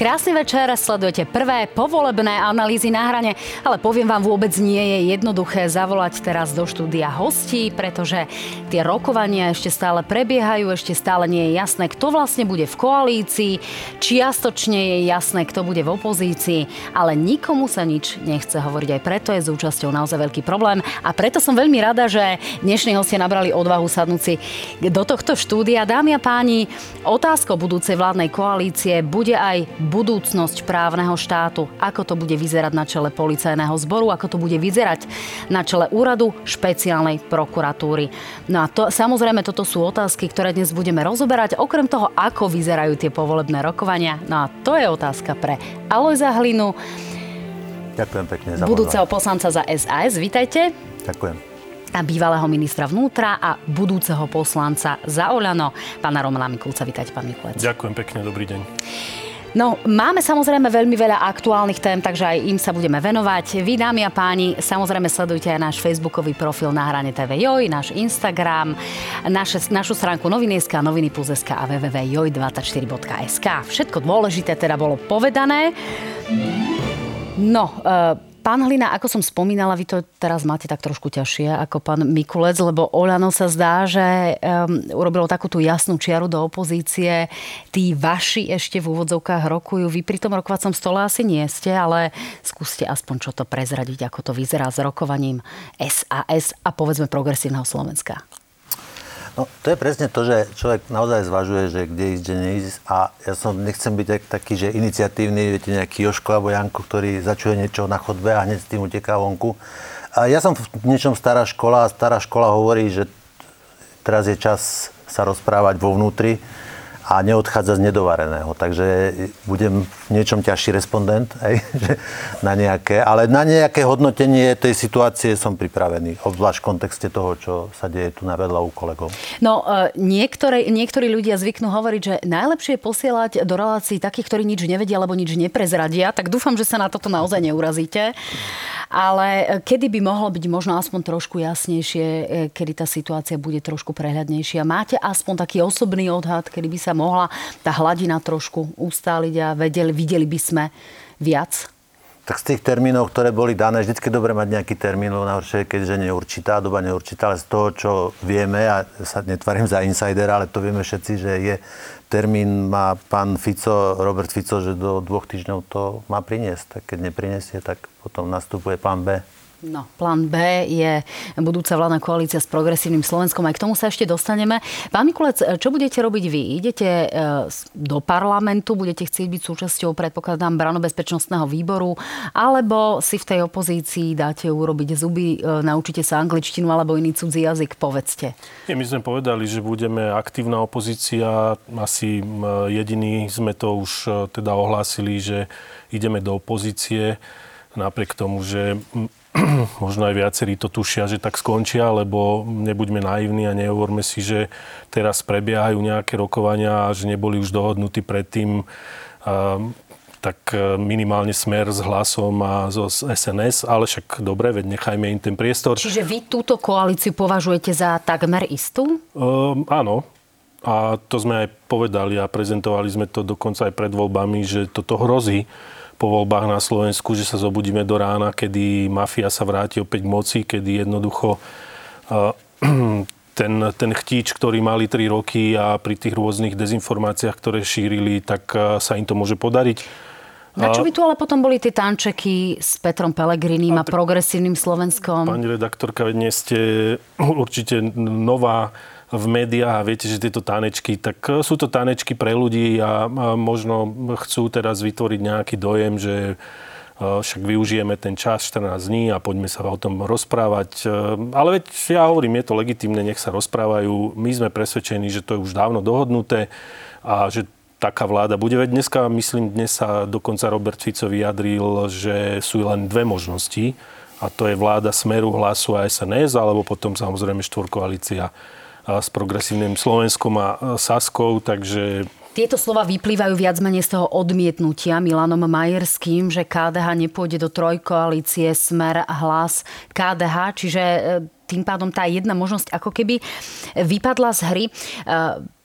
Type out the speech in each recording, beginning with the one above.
Krásny večer, sledujete prvé povolebné analýzy na hrane, ale poviem vám, vôbec nie je jednoduché zavolať teraz do štúdia hostí, pretože tie rokovania ešte stále prebiehajú, ešte stále nie je jasné, kto vlastne bude v koalícii, čiastočne je jasné, kto bude v opozícii, ale nikomu sa nič nechce hovoriť. Aj preto je s účasťou naozaj veľký problém a preto som veľmi rada, že dnešní hostia nabrali odvahu sadnúť si do tohto štúdia. Dámy a páni, otázkou budúcej vládnej koalície bude aj budúcnosť právneho štátu, ako to bude vyzerať na čele policajného zboru, ako to bude vyzerať na čele úradu špeciálnej prokuratúry. No a to, samozrejme, toto sú otázky, ktoré dnes budeme rozoberať, okrem toho, ako vyzerajú tie povolebné rokovania. No a to je otázka pre Alojza Hlinu. Ďakujem pekne za Budúceho poslanca za SAS, vítajte. Ďakujem a bývalého ministra vnútra a budúceho poslanca za Oľano, pána Romana Mikulca. Vítajte, pán Mikulec. Ďakujem pekne, dobrý deň. No, máme samozrejme veľmi veľa aktuálnych tém, takže aj im sa budeme venovať. Vy, dámy a páni, samozrejme sledujte aj náš facebookový profil na hrane TV Joj, náš Instagram, naše, našu stránku noviny.sk, noviny plus.sk a www.joj24.sk. Všetko dôležité teda bolo povedané. No, uh, Pán Hlina, ako som spomínala, vy to teraz máte tak trošku ťažšie ako pán Mikulec, lebo Oľano sa zdá, že um, urobilo takú tú jasnú čiaru do opozície. Tí vaši ešte v úvodzovkách rokujú. Vy pri tom rokovacom stole asi nie ste, ale skúste aspoň čo to prezradiť, ako to vyzerá s rokovaním SAS a povedzme progresívneho Slovenska. No, to je presne to, že človek naozaj zvažuje, že kde ísť, kde neísť. A ja som nechcem byť tak, taký, že iniciatívny, viete, nejaký Joško alebo Janko, ktorý začuje niečo na chodbe a hneď s tým uteká vonku. A ja som v niečom stará škola a stará škola hovorí, že teraz je čas sa rozprávať vo vnútri a neodchádza z nedovareného. Takže budem v niečom ťažší respondent, aj, že na nejaké, ale na nejaké hodnotenie tej situácie som pripravený, obzvlášť v kontexte toho, čo sa deje tu na vedľa u kolegov. No, e, niektoré, niektorí ľudia zvyknú hovoriť, že najlepšie je posielať do relácií takých, ktorí nič nevedia alebo nič neprezradia, tak dúfam, že sa na toto naozaj neurazíte. Ale e, kedy by mohlo byť možno aspoň trošku jasnejšie, e, kedy tá situácia bude trošku prehľadnejšia? Máte aspoň taký osobný odhad, kedy by sa mohla tá hladina trošku ustáliť a vedeli, videli by sme viac? Tak z tých termínov, ktoré boli dané, vždy je dobré mať nejaký termín, najhoršie, keďže neurčitá, doba neurčitá, ale z toho, čo vieme, a sa netvarím za insidera, ale to vieme všetci, že je termín má pán Fico, Robert Fico, že do dvoch týždňov to má priniesť. Tak keď neprinesie, tak potom nastupuje plán B. No, plán B je budúca vládna koalícia s progresívnym Slovenskom. Aj k tomu sa ešte dostaneme. Pán Mikulec, čo budete robiť vy? Idete e, do parlamentu, budete chcieť byť súčasťou, predpokladám, branobezpečnostného výboru, alebo si v tej opozícii dáte urobiť zuby, e, naučite sa angličtinu alebo iný cudzí jazyk, povedzte. Nie, my sme povedali, že budeme aktívna opozícia. Asi jediní sme to už e, teda ohlásili, že ideme do opozície napriek tomu, že možno aj viacerí to tušia, že tak skončia, lebo nebuďme naivní a nehovorme si, že teraz prebiehajú nejaké rokovania a že neboli už dohodnutí predtým tak e, minimálne smer s hlasom a zo SNS, ale však dobre, veď nechajme im ten priestor. Čiže vy túto koalíciu považujete za takmer istú? Um, áno, a to sme aj povedali a prezentovali sme to dokonca aj pred voľbami, že toto hrozí po voľbách na Slovensku, že sa zobudíme do rána, kedy mafia sa vráti opäť k moci, kedy jednoducho ten, ten chtíč, ktorý mali 3 roky a pri tých rôznych dezinformáciách, ktoré šírili, tak sa im to môže podariť. Na čo by tu ale potom boli tie tančeky s Petrom Pelegrinim a, a progresívnym Slovenskom? Pani redaktorka, dnes ste určite nová v médiách a viete, že tieto tanečky, tak e, sú to tanečky pre ľudí a, možno chcú teraz vytvoriť nejaký dojem, že e, však využijeme ten čas 14 dní a poďme sa o tom rozprávať. E, ale veď ja hovorím, je to legitimné, nech sa rozprávajú. My sme presvedčení, že to je už dávno dohodnuté a že taká vláda bude. Veď dneska, myslím, dnes sa dokonca Robert Fico vyjadril, že sú len dve možnosti a to je vláda Smeru, Hlasu a SNS, alebo potom samozrejme štvorkoalícia s progresívnym Slovenskom a Saskou, takže tieto slova vyplývajú viac menej z toho odmietnutia Milanom Majerským, že KDH nepôjde do trojkoalície Smer hlas KDH, čiže e, tým pádom tá jedna možnosť ako keby vypadla z hry.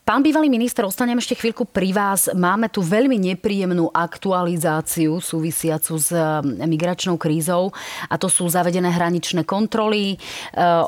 Pán bývalý minister, ostanem ešte chvíľku pri vás. Máme tu veľmi nepríjemnú aktualizáciu súvisiacu s migračnou krízou a to sú zavedené hraničné kontroly. E,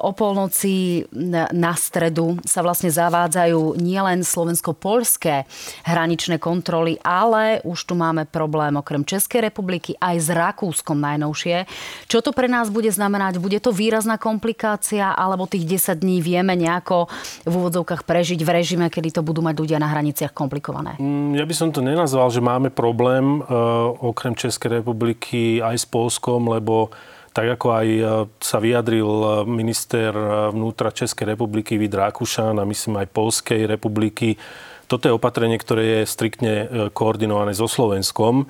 o polnoci na stredu sa vlastne zavádzajú nielen slovensko-polské hraničné kontroly, ale už tu máme problém okrem Českej republiky aj s Rakúskom najnovšie. Čo to pre nás bude znamenať? Bude to výrazná komplikácia alebo tých 10 dní vieme nejako v úvodzovkách prežiť v režime, kedy kedy to budú mať ľudia na hraniciach komplikované? Mm, ja by som to nenazval, že máme problém uh, okrem Českej republiky aj s Polskom, lebo tak ako aj e, sa vyjadril e, minister vnútra Českej republiky Vid Rákušan a myslím aj Polskej republiky, toto je opatrenie, ktoré je striktne koordinované so Slovenskom.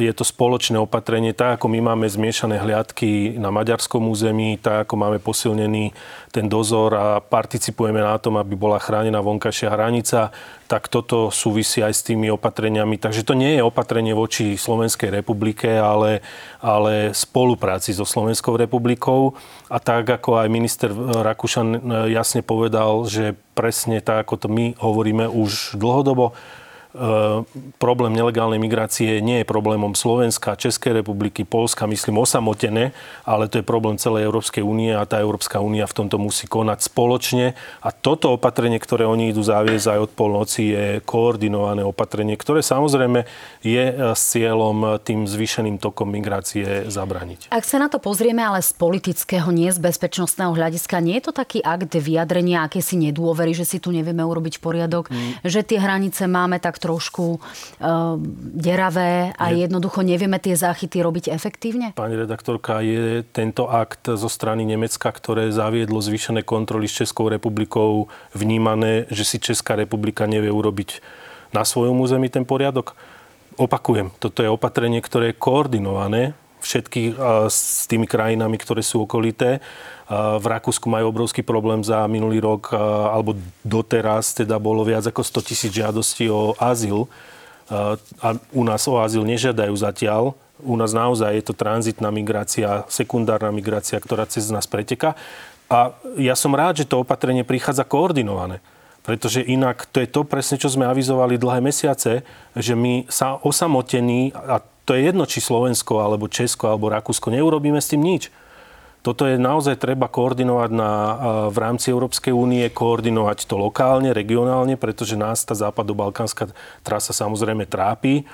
Je to spoločné opatrenie, tak ako my máme zmiešané hliadky na maďarskom území, tak ako máme posilnený ten dozor a participujeme na tom, aby bola chránená vonkajšia hranica, tak toto súvisí aj s tými opatreniami. Takže to nie je opatrenie voči Slovenskej republike, ale, ale spolupráci so Slovenskou republikou. A tak ako aj minister Rakúšan jasne povedal, že presne tak, ako to my hovoríme už dlhodobo, problém nelegálnej migrácie nie je problémom Slovenska, Českej republiky, Polska, myslím osamotené, ale to je problém celej Európskej únie a tá Európska únia v tomto musí konať spoločne. A toto opatrenie, ktoré oni idú zaviesť aj od polnoci, je koordinované opatrenie, ktoré samozrejme je e, s cieľom tým zvýšeným tokom migrácie zabraniť. Ak sa na to pozrieme ale z politického, nie z bezpečnostného hľadiska, nie je to taký akt vyjadrenia akési nedôvery, že si tu nevieme urobiť poriadok, mm. že tie hranice máme tak trošku uh, deravé a je... jednoducho nevieme tie záchyty robiť efektívne? Pani redaktorka, je tento akt zo strany Nemecka, ktoré zaviedlo zvýšené kontroly s Českou republikou vnímané, že si Česká republika nevie urobiť na svojom území ten poriadok? Opakujem, toto je opatrenie, ktoré je koordinované všetky s tými krajinami, ktoré sú okolité. V Rakúsku majú obrovský problém za minulý rok, alebo doteraz teda bolo viac ako 100 tisíc žiadostí o azyl. A u nás o azyl nežiadajú zatiaľ. U nás naozaj je to tranzitná migrácia, sekundárna migrácia, ktorá cez nás preteka. A ja som rád, že to opatrenie prichádza koordinované. Pretože inak to je to presne, čo sme avizovali dlhé mesiace, že my sa osamotení, a to je jedno, či Slovensko, alebo Česko, alebo Rakúsko, neurobíme s tým nič. Toto je naozaj treba koordinovať na, v rámci Európskej únie, koordinovať to lokálne, regionálne, pretože nás tá západobalkánska trasa samozrejme trápi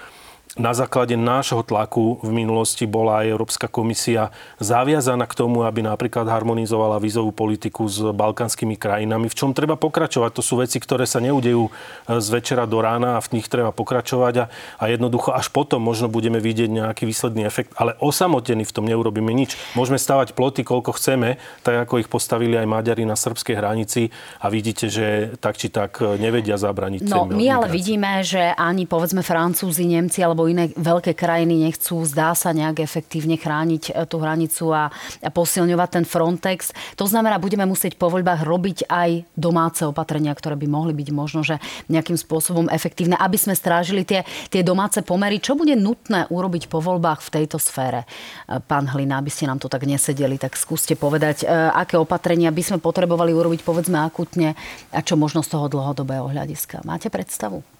na základe nášho tlaku v minulosti bola aj Európska komisia zaviazaná k tomu, aby napríklad harmonizovala vízovú politiku s balkánskymi krajinami, v čom treba pokračovať. To sú veci, ktoré sa neudejú e, z večera do rána a v nich treba pokračovať a, a jednoducho až potom možno budeme vidieť nejaký výsledný efekt, ale osamotený v tom neurobíme nič. Môžeme stavať ploty, koľko chceme, tak ako ich postavili aj Maďari na srbskej hranici a vidíte, že tak či tak e, nevedia zabraniť. No, my ale vidíme, že ani povedzme Francúzi, Nemci alebo iné veľké krajiny nechcú, zdá sa, nejak efektívne chrániť e, tú hranicu a, a posilňovať ten Frontex. To znamená, budeme musieť po voľbách robiť aj domáce opatrenia, ktoré by mohli byť možno, že nejakým spôsobom efektívne, aby sme strážili tie, tie domáce pomery. Čo bude nutné urobiť po voľbách v tejto sfére? E, pán Hlina, aby ste nám to tak nesedeli, tak skúste povedať, e, aké opatrenia by sme potrebovali urobiť povedzme akutne a čo možno z toho dlhodobého hľadiska. Máte predstavu?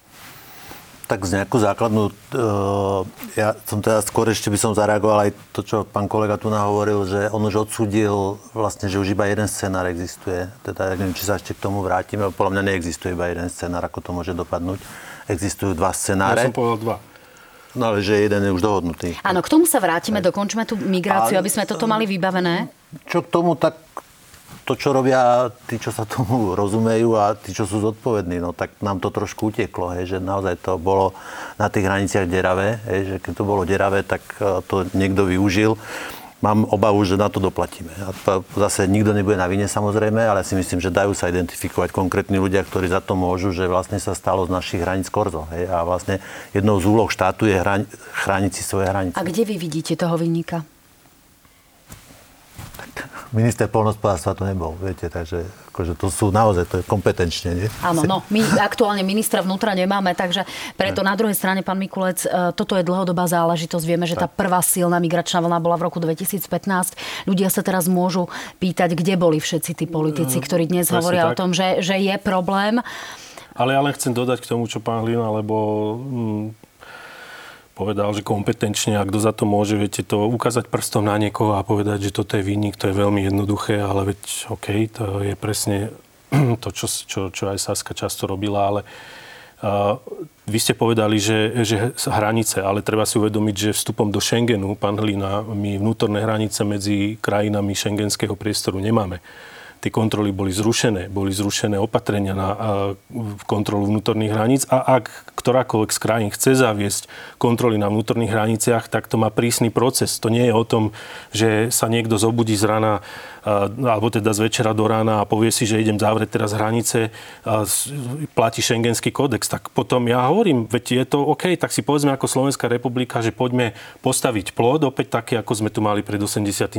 Tak z nejakú základnú, uh, ja som teda skôr ešte by som zareagoval aj to, čo pán kolega tu nahovoril, že on už odsudil vlastne, že už iba jeden scenár existuje. Teda neviem, či sa ešte k tomu vrátime, podľa mňa neexistuje iba jeden scenár, ako to môže dopadnúť. Existujú dva scenáre. Ja som povedal dva. No ale že jeden je už dohodnutý. Áno, k tomu sa vrátime, dokončíme tú migráciu, aby sme toto mali vybavené. Čo k tomu, tak to, čo robia tí, čo sa tomu rozumejú a tí, čo sú zodpovední, no tak nám to trošku uteklo, hej, že naozaj to bolo na tých hraniciach deravé, hej, že keď to bolo deravé, tak e, to niekto využil. Mám obavu, že na to doplatíme. A zase nikto nebude na vine samozrejme, ale si myslím, že dajú sa identifikovať konkrétni ľudia, ktorí za to môžu, že vlastne sa stalo z našich hraníc korzo. Hej? A vlastne jednou z úloh štátu je chrániť si svoje hranice. A kde vy vidíte toho vinníka? Minister polnospodárstva to nebol, viete, takže akože to sú naozaj, to je kompetenčne, nie? Áno, no, my aktuálne ministra vnútra nemáme, takže preto na druhej strane, pán Mikulec, e, toto je dlhodobá záležitosť. Vieme, že tá prvá silná migračná vlna bola v roku 2015. Ľudia sa teraz môžu pýtať, kde boli všetci tí politici, ktorí dnes hovoria tak. o tom, že, že je problém. Ale ja len chcem dodať k tomu, čo pán Hlina, lebo hm, povedal, že kompetenčne, a kto za to môže, viete to ukázať prstom na niekoho a povedať, že toto je vinník, to je veľmi jednoduché, ale veď OK, to je presne to, čo, čo, čo aj Saska často robila, ale uh, vy ste povedali, že, že hranice, ale treba si uvedomiť, že vstupom do Schengenu, pán Hlina, my vnútorné hranice medzi krajinami šengenského priestoru nemáme tie kontroly boli zrušené, boli zrušené opatrenia na kontrolu vnútorných hraníc a ak ktorákoľvek z krajín chce zaviesť kontroly na vnútorných hraniciach, tak to má prísny proces. To nie je o tom, že sa niekto zobudí z rana alebo teda z večera do rána a povie si, že idem zavrieť teraz hranice, platí šengenský kódex, tak potom ja hovorím, veď je to OK, tak si povedzme ako Slovenská republika, že poďme postaviť plod, opäť také, ako sme tu mali pred 89.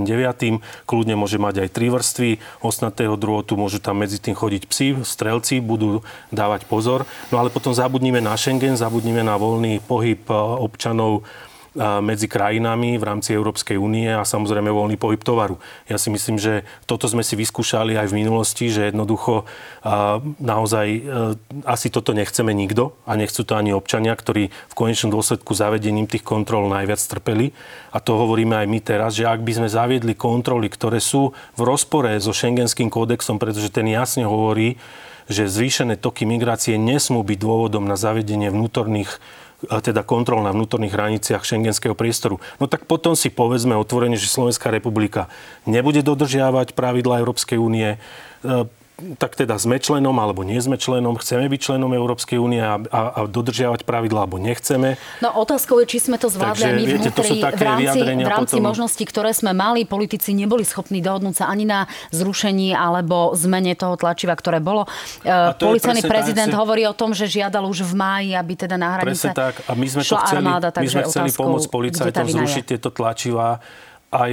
Kľudne môže mať aj tri vrstvy osnatého drôtu, môžu tam medzi tým chodiť psi, strelci, budú dávať pozor. No ale potom zabudnime na Schengen, zabudnime na voľný pohyb občanov medzi krajinami v rámci Európskej únie a samozrejme voľný pohyb tovaru. Ja si myslím, že toto sme si vyskúšali aj v minulosti, že jednoducho naozaj e, asi toto nechceme nikto a nechcú to ani občania, ktorí v konečnom dôsledku zavedením tých kontrol najviac trpeli. A to hovoríme aj my teraz, že ak by sme zaviedli kontroly, ktoré sú v rozpore so šengenským kódexom, pretože ten jasne hovorí, že zvýšené toky migrácie nesmú byť dôvodom na zavedenie vnútorných teda kontrol na vnútorných hraniciach šengenského priestoru. No tak potom si povedzme otvorene, že Slovenská republika nebude dodržiavať pravidla Európskej únie, e, tak teda sme členom alebo nie sme členom, chceme byť členom Európskej únie a, a, a dodržiavať pravidlá alebo nechceme. No otázkou je, či sme to zvládli Takže, my vnútri, to sú také v rámci, v rámci potom... možností, ktoré sme mali. Politici neboli schopní dohodnúť sa ani na zrušení alebo zmene toho tlačiva, ktoré bolo. Policajný prezident tak, hovorí o tom, že žiadal už v máji, aby teda na hranice tak. A my sme to chceli, armáda, my sme chceli pomôcť policajtom zrušiť tieto tlačivá aj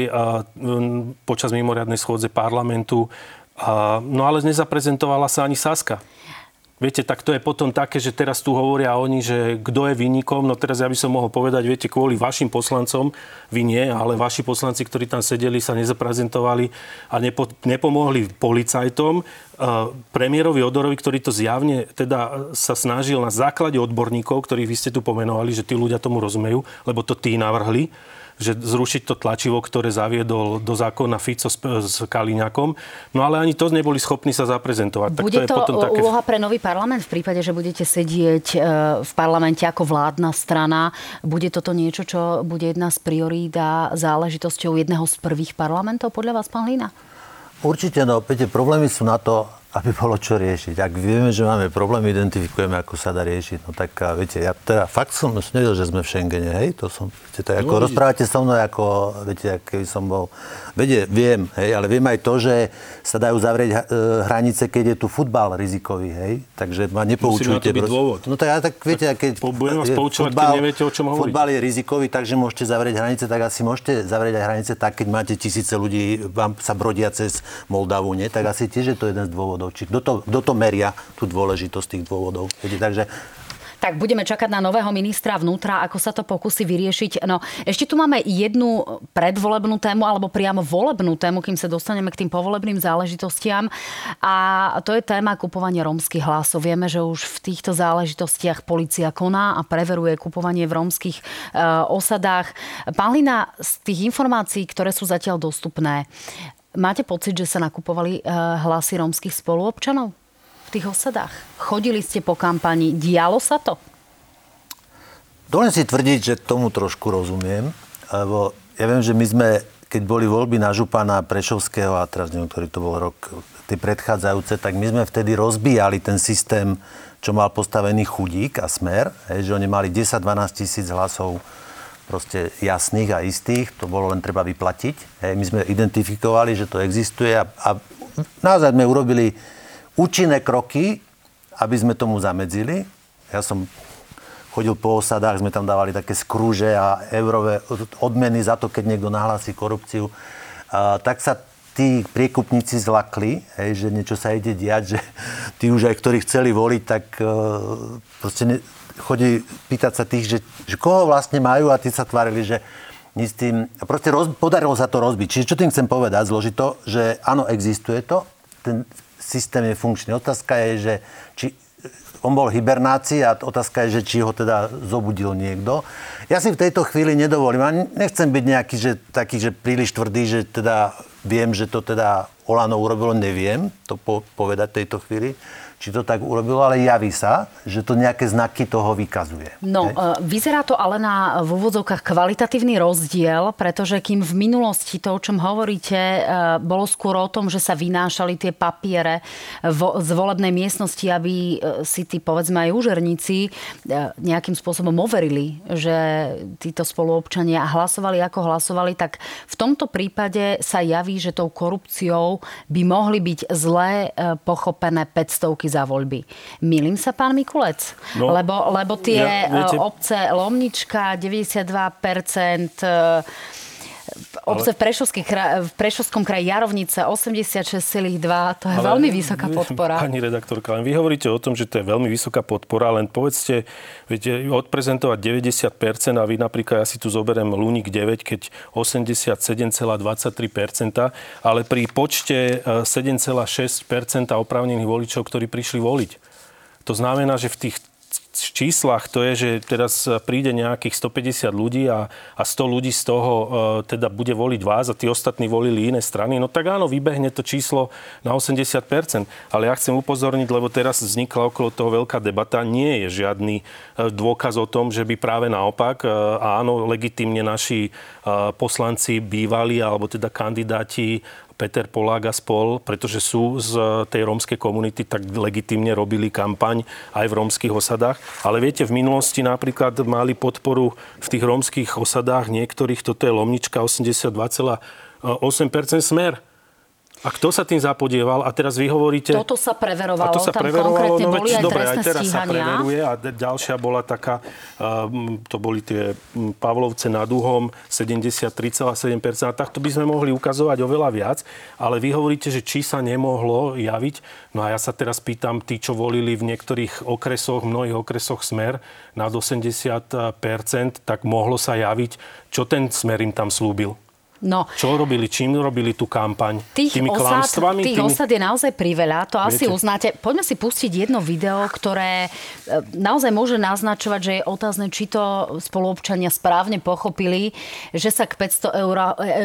počas mimoriadnej schôdze parlamentu a, no ale nezaprezentovala sa ani Saska. Viete, tak to je potom také, že teraz tu hovoria oni, že kto je vinníkom. No teraz ja by som mohol povedať, viete, kvôli vašim poslancom, vy nie, ale vaši poslanci, ktorí tam sedeli, sa nezaprezentovali a nepo, nepomohli policajtom. Premiérovi Odorovi, ktorý to zjavne teda sa snažil na základe odborníkov, ktorých vy ste tu pomenovali, že tí ľudia tomu rozumejú, lebo to tí navrhli, že zrušiť to tlačivo, ktoré zaviedol do zákona Fico s, s Kaliňakom. No ale ani to neboli schopní sa zaprezentovať. Bude tak to, to je potom také... úloha pre nový parlament v prípade, že budete sedieť e, v parlamente ako vládna strana. Bude toto niečo, čo bude jedna z priorít a záležitosťou jedného z prvých parlamentov podľa vás, pán Lína? Určite, no, viete, problémy sú na to, aby bolo čo riešiť. Ak vieme, že máme problém, identifikujeme, ako sa dá riešiť. No tak, viete, ja teda fakt som nevedel, že sme v Schengene, hej, to som, viete, to ako no, rozprávate so mnou, ako, viete, keby som bol, viete, viem, hej, ale viem aj to, že sa dajú zavrieť e, hranice, keď je tu futbal rizikový, hej, takže ma nepoučujte. Musí byť dôvod. No tak, ja tak viete, keď, Budem vás poučovať, futbal, keď neviete, o čom hovoríte. Futbal je rizikový, takže môžete zavrieť hranice, tak asi môžete zavrieť aj hranice tak, keď máte tisíce ľudí, vám sa brodia cez Moldavu, nie? Tak asi tiež je to jeden z dôvodov. Či kto to, kto to meria, tú dôležitosť tých dôvodov. Takže tak budeme čakať na nového ministra vnútra, ako sa to pokusí vyriešiť. No, ešte tu máme jednu predvolebnú tému, alebo priamo volebnú tému, kým sa dostaneme k tým povolebným záležitostiam. A to je téma kupovania rómskych hlasov. Vieme, že už v týchto záležitostiach policia koná a preveruje kupovanie v rómskych e, osadách. Pán Lina, z tých informácií, ktoré sú zatiaľ dostupné, Máte pocit, že sa nakupovali eh, hlasy rómskych spoluobčanov v tých osadách? Chodili ste po kampani, dialo sa to? Dovolím si tvrdiť, že tomu trošku rozumiem, lebo ja viem, že my sme, keď boli voľby na župana Prešovského, a teraz neviem, ktorý to bol rok, tie predchádzajúce, tak my sme vtedy rozbíjali ten systém, čo mal postavený chudík a smer, že oni mali 10-12 tisíc hlasov proste jasných a istých, to bolo len treba vyplatiť. Hej, my sme identifikovali, že to existuje a, a naozaj sme urobili účinné kroky, aby sme tomu zamedzili. Ja som chodil po osadách, sme tam dávali také skrúže a eurové odmeny za to, keď niekto nahlási korupciu. A, tak sa tí priekupníci zlakli, hej, že niečo sa ide diať, že tí už aj, ktorí chceli voliť, tak uh, proste ne, chodí pýtať sa tých, že, že koho vlastne majú a tí sa tvárili, že nic tým... Proste roz, podarilo sa to rozbiť. Čiže čo tým chcem povedať zložito, že áno, existuje to, ten systém je funkčný. Otázka je, že či on bol hibernácii a otázka je, že či ho teda zobudil niekto. Ja si v tejto chvíli nedovolím, a nechcem byť nejaký, že, taký, že príliš tvrdý, že teda viem, že to teda Olano urobilo, neviem to po, povedať v tejto chvíli či to tak urobilo, ale javí sa, že to nejaké znaky toho vykazuje. No, Hej? E, vyzerá to ale na v úvodzovkách kvalitatívny rozdiel, pretože kým v minulosti to, o čom hovoríte, e, bolo skôr o tom, že sa vynášali tie papiere z volebnej miestnosti, aby e, si tí, povedzme aj úžerníci nejakým spôsobom overili, že títo spoluobčania hlasovali ako hlasovali, tak v tomto prípade sa javí, že tou korupciou by mohli byť zlé pochopené 500 za voľby. Milím sa, pán Mikulec? No, lebo, lebo tie ja, viete... obce Lomnička, 92%, Obce v, v Prešovskom kraji Jarovnice 86,2, to je ale, veľmi vysoká podpora. Pani redaktorka, len vy hovoríte o tom, že to je veľmi vysoká podpora, len povedzte, viete, odprezentovať 90% a vy napríklad, ja si tu zoberiem Luník 9, keď 87,23%, ale pri počte 7,6% e, oprávnených voličov, ktorí prišli voliť. To znamená, že v tých číslach to je, že teraz príde nejakých 150 ľudí a, a 100 ľudí z toho e, teda bude voliť vás a tí ostatní volili iné strany, no tak áno, vybehne to číslo na 80%. Ale ja chcem upozorniť, lebo teraz vznikla okolo toho veľká debata, nie je žiadny e, dôkaz o tom, že by práve naopak, e, áno, legitimne naši poslanci bývali, alebo teda kandidáti Peter Polák a spol, pretože sú z tej rómskej komunity, tak legitimne robili kampaň aj v rómskych osadách. Ale viete, v minulosti napríklad mali podporu v tých rómskych osadách niektorých, toto je Lomnička 82,8% smer. A kto sa tým zapodieval? A teraz vy hovoríte... Toto sa preverovalo. A to sa tam preverovalo, no veď, dobre, aj teraz stíhania. sa preveruje. A ďalšia bola taká, to boli tie Pavlovce nad Uhom, 73,7%. A takto by sme mohli ukazovať oveľa viac. Ale vy hovoríte, že či sa nemohlo javiť. No a ja sa teraz pýtam, tí, čo volili v niektorých okresoch, mnohých okresoch smer nad 80%, tak mohlo sa javiť, čo ten smer im tam slúbil. No, Čo robili? Čím robili tú kampaň? Tých Tými osad, klamstvami? Tých tými... osad je naozaj priveľa, to Viete? asi uznáte. Poďme si pustiť jedno video, ktoré e, naozaj môže naznačovať, že je otázne, či to spoluobčania správne pochopili, že sa k 500 eur,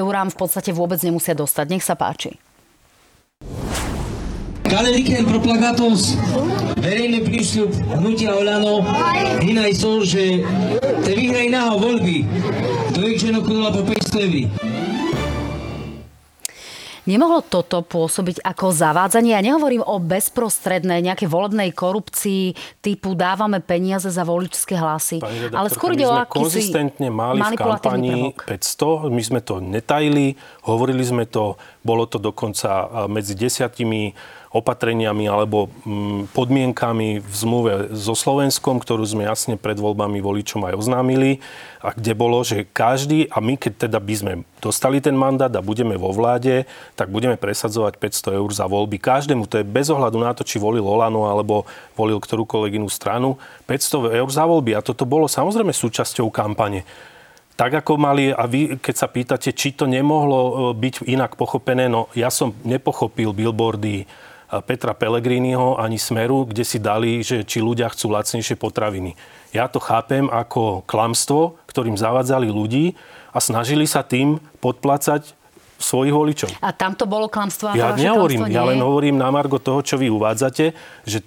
eurám v podstate vôbec nemusia dostať. Nech sa páči. Kaleriken propagatos verejný prísľub hnutia Olano hinaj so, že te vyhraj naho voľby do ich ženokudula po 500 eur. Nemohlo toto pôsobiť ako zavádzanie? Ja nehovorím o bezprostrednej nejakej volebnej korupcii typu dávame peniaze za voličské hlasy. Ale skôr ide o akýsi konzistentne mali v kampanii 500, my sme to netajili, hovorili sme to, bolo to dokonca medzi desiatimi opatreniami alebo mm, podmienkami v zmluve so Slovenskom, ktorú sme jasne pred voľbami voličom aj oznámili a kde bolo, že každý, a my keď teda by sme dostali ten mandát a budeme vo vláde, tak budeme presadzovať 500 eur za voľby. Každému, to je bez ohľadu na to, či volil Olano alebo volil ktorúkoľvek inú stranu, 500 eur za voľby. A toto bolo samozrejme súčasťou kampane tak ako mali, a vy keď sa pýtate, či to nemohlo e, byť inak pochopené, no ja som nepochopil billboardy Petra Pellegriniho ani Smeru, kde si dali, že či ľudia chcú lacnejšie potraviny. Ja to chápem ako klamstvo, ktorým zavádzali ľudí a snažili sa tým podplácať svojich voličov. A tam to bolo klamstvo? Ja nehovorím, ja len hovorím na margo toho, čo vy uvádzate, že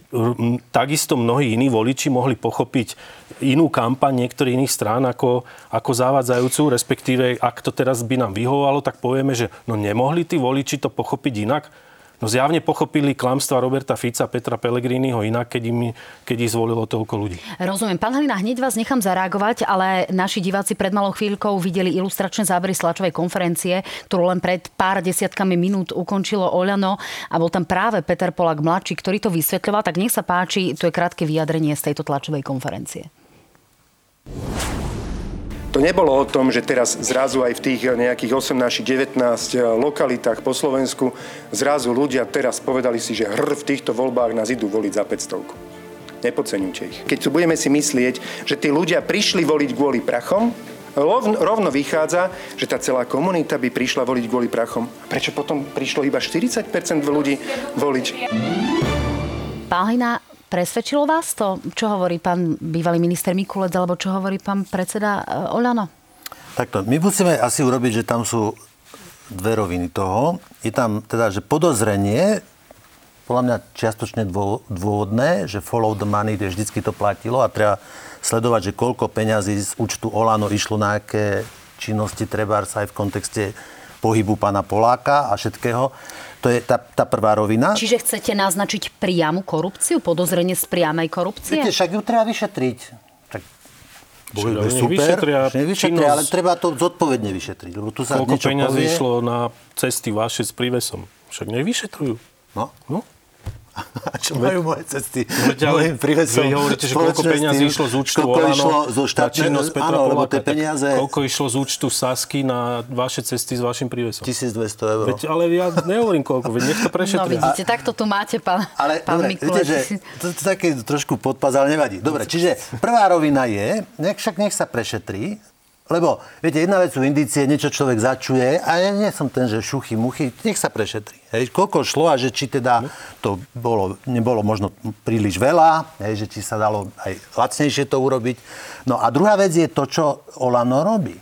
takisto mnohí iní voliči mohli pochopiť inú kampaň niektorých iných strán ako, ako zavádzajúcu, respektíve ak to teraz by nám vyhovalo, tak povieme, že no nemohli tí voliči to pochopiť inak No zjavne pochopili klamstva Roberta Fica, Petra Pellegriniho inak, keď, im, keď ich zvolilo toľko ľudí. Rozumiem. Pán Halina, hneď vás nechám zareagovať, ale naši diváci pred malou chvíľkou videli ilustračné zábery slačovej konferencie, ktorú len pred pár desiatkami minút ukončilo Oľano a bol tam práve Peter Polak mladší, ktorý to vysvetľoval. Tak nech sa páči, to je krátke vyjadrenie z tejto tlačovej konferencie. To nebolo o tom, že teraz zrazu aj v tých nejakých 18 19 eh, lokalitách po Slovensku zrazu ľudia teraz povedali si, že hr v týchto voľbách nás idú voliť za 500. Nepodceňujte ich. Keď tu budeme si myslieť, že tí ľudia prišli voliť kvôli prachom, rovno vychádza, že tá celá komunita by prišla voliť kvôli prachom. Prečo potom prišlo iba 40% ľudí voliť? Pálina, Presvedčilo vás to, čo hovorí pán bývalý minister Mikulec, alebo čo hovorí pán predseda e, Oľano? Takto, my musíme asi urobiť, že tam sú dve roviny toho. Je tam teda, že podozrenie, podľa mňa čiastočne dôvodné, že follow the money, že vždycky to platilo a treba sledovať, že koľko peňazí z účtu Olano išlo na aké činnosti, treba aj v kontexte pohybu pána Poláka a všetkého. To je tá, tá prvá rovina. Čiže chcete naznačiť priamu korupciu, podozrenie z priamej korupcie? Viete, však ju treba vyšetriť. Tak Čiže super, vyšetria, nevyšetria ale treba to zodpovedne vyšetriť. Lebo tu sa Koľko peniazí povie... išlo na cesty vaše s prívesom? Však nevyšetrujú. No. no. A čo majú moje cesty? Mojim prívesom Vy hovoríte, že koľko peniazí išlo z účtu koľko Olano išlo zo štátnej, áno, lebo tie peniaze... Koľko išlo z účtu Sasky na vaše cesty s vašim prívesom? 1200 eur. Veď, ale ja nehovorím koľko, veď nech to prešetria. No vidíte, takto tu máte, pán, ale, pán dobre, viete, že to, to, také trošku podpaz, ale nevadí. Dobre, čiže prvá rovina je, nech však nech sa prešetrí, lebo, viete, jedna vec sú indície, niečo človek začuje a ja nie som ten, že šuchy, muchy, nech sa prešetrí. Hej, koľko šlo a že či teda to bolo, nebolo možno príliš veľa, hej, že či sa dalo aj lacnejšie to urobiť. No a druhá vec je to, čo Olano robí.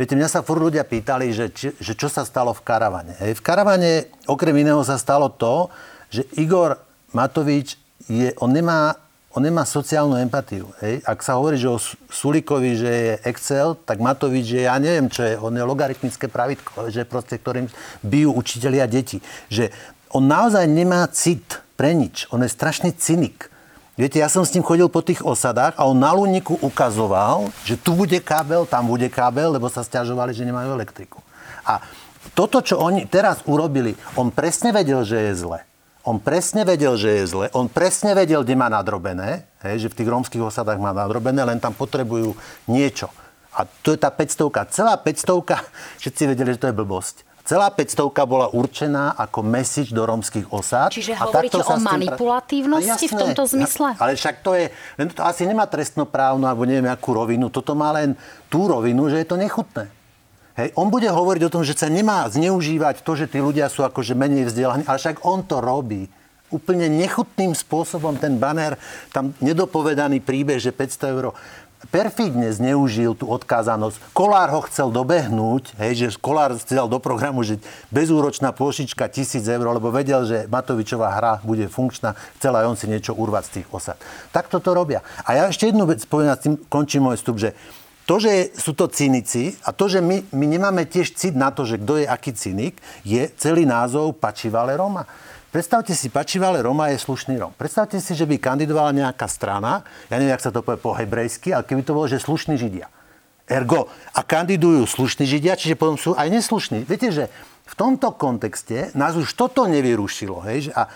Viete, mňa sa furt ľudia pýtali, že, či, že čo sa stalo v karavane. Hej, v karavane okrem iného sa stalo to, že Igor Matovič je, on nemá on nemá sociálnu empatiu. Hej? Ak sa hovorí, že o Sulikovi, že je Excel, tak Matovič, že ja neviem, čo je, on je logaritmické pravidlo, že proste, ktorým bijú učitelia deti. Že on naozaj nemá cit pre nič. On je strašný cynik. Viete, ja som s ním chodil po tých osadách a on na Luniku ukazoval, že tu bude kábel, tam bude kábel, lebo sa stiažovali, že nemajú elektriku. A toto, čo oni teraz urobili, on presne vedel, že je zle. On presne vedel, že je zle. On presne vedel, kde má nadrobené. Hej, že v tých rómskych osadách má nadrobené, len tam potrebujú niečo. A to je tá 500. Celá 500, všetci vedeli, že to je blbosť. Celá 500 bola určená ako message do rómskych osád. Čiže a hovoríte o manipulatívnosti jasné, v tomto zmysle? Ale však to je, len to asi nemá trestnoprávnu alebo neviem akú rovinu. Toto má len tú rovinu, že je to nechutné. Hej, on bude hovoriť o tom, že sa nemá zneužívať to, že tí ľudia sú akože menej vzdelaní, ale však on to robí. Úplne nechutným spôsobom ten banner, tam nedopovedaný príbeh, že 500 eur perfidne zneužil tú odkázanosť. Kolár ho chcel dobehnúť, hej, že Kolár chcel do programu, že bezúročná pôžička 1000 eur, lebo vedel, že Matovičová hra bude funkčná, chcel aj on si niečo urvať z tých osad. Tak to robia. A ja ešte jednu vec poviem, s tým končím môj vstup, že to, že sú to cynici a to, že my, my nemáme tiež cit na to, že kto je aký cynik, je celý názov Pačivale Roma. Predstavte si, Pačivale Roma je slušný Rom. Predstavte si, že by kandidovala nejaká strana, ja neviem, jak sa to povie po hebrejsky, ale keby to bolo, že slušní Židia. Ergo, a kandidujú slušní Židia, čiže potom sú aj neslušní. Viete, že v tomto kontexte nás už toto nevyrušilo. Hej? A,